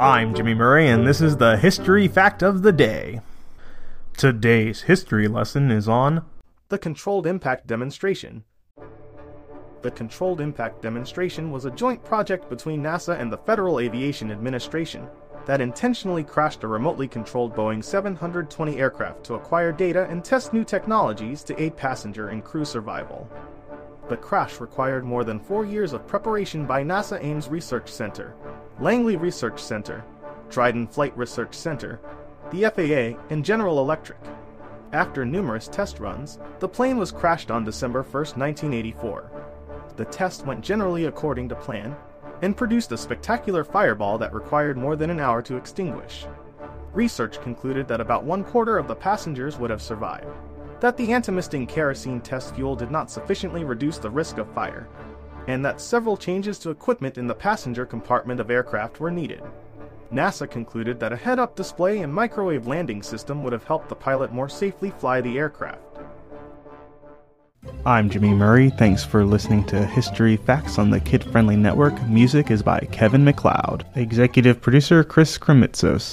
I'm Jimmy Murray, and this is the History Fact of the Day. Today's history lesson is on the Controlled Impact Demonstration. The Controlled Impact Demonstration was a joint project between NASA and the Federal Aviation Administration that intentionally crashed a remotely controlled Boeing 720 aircraft to acquire data and test new technologies to aid passenger and crew survival. The crash required more than four years of preparation by NASA Ames Research Center, Langley Research Center, Dryden Flight Research Center, the FAA, and General Electric. After numerous test runs, the plane was crashed on December 1, 1984. The test went generally according to plan and produced a spectacular fireball that required more than an hour to extinguish. Research concluded that about one quarter of the passengers would have survived that the antimisting kerosene test fuel did not sufficiently reduce the risk of fire, and that several changes to equipment in the passenger compartment of aircraft were needed. NASA concluded that a head up display and microwave landing system would have helped the pilot more safely fly the aircraft. I'm Jimmy Murray. Thanks for listening to History Facts on the Kid Friendly Network. Music is by Kevin MacLeod. Executive producer Chris Kremitzos.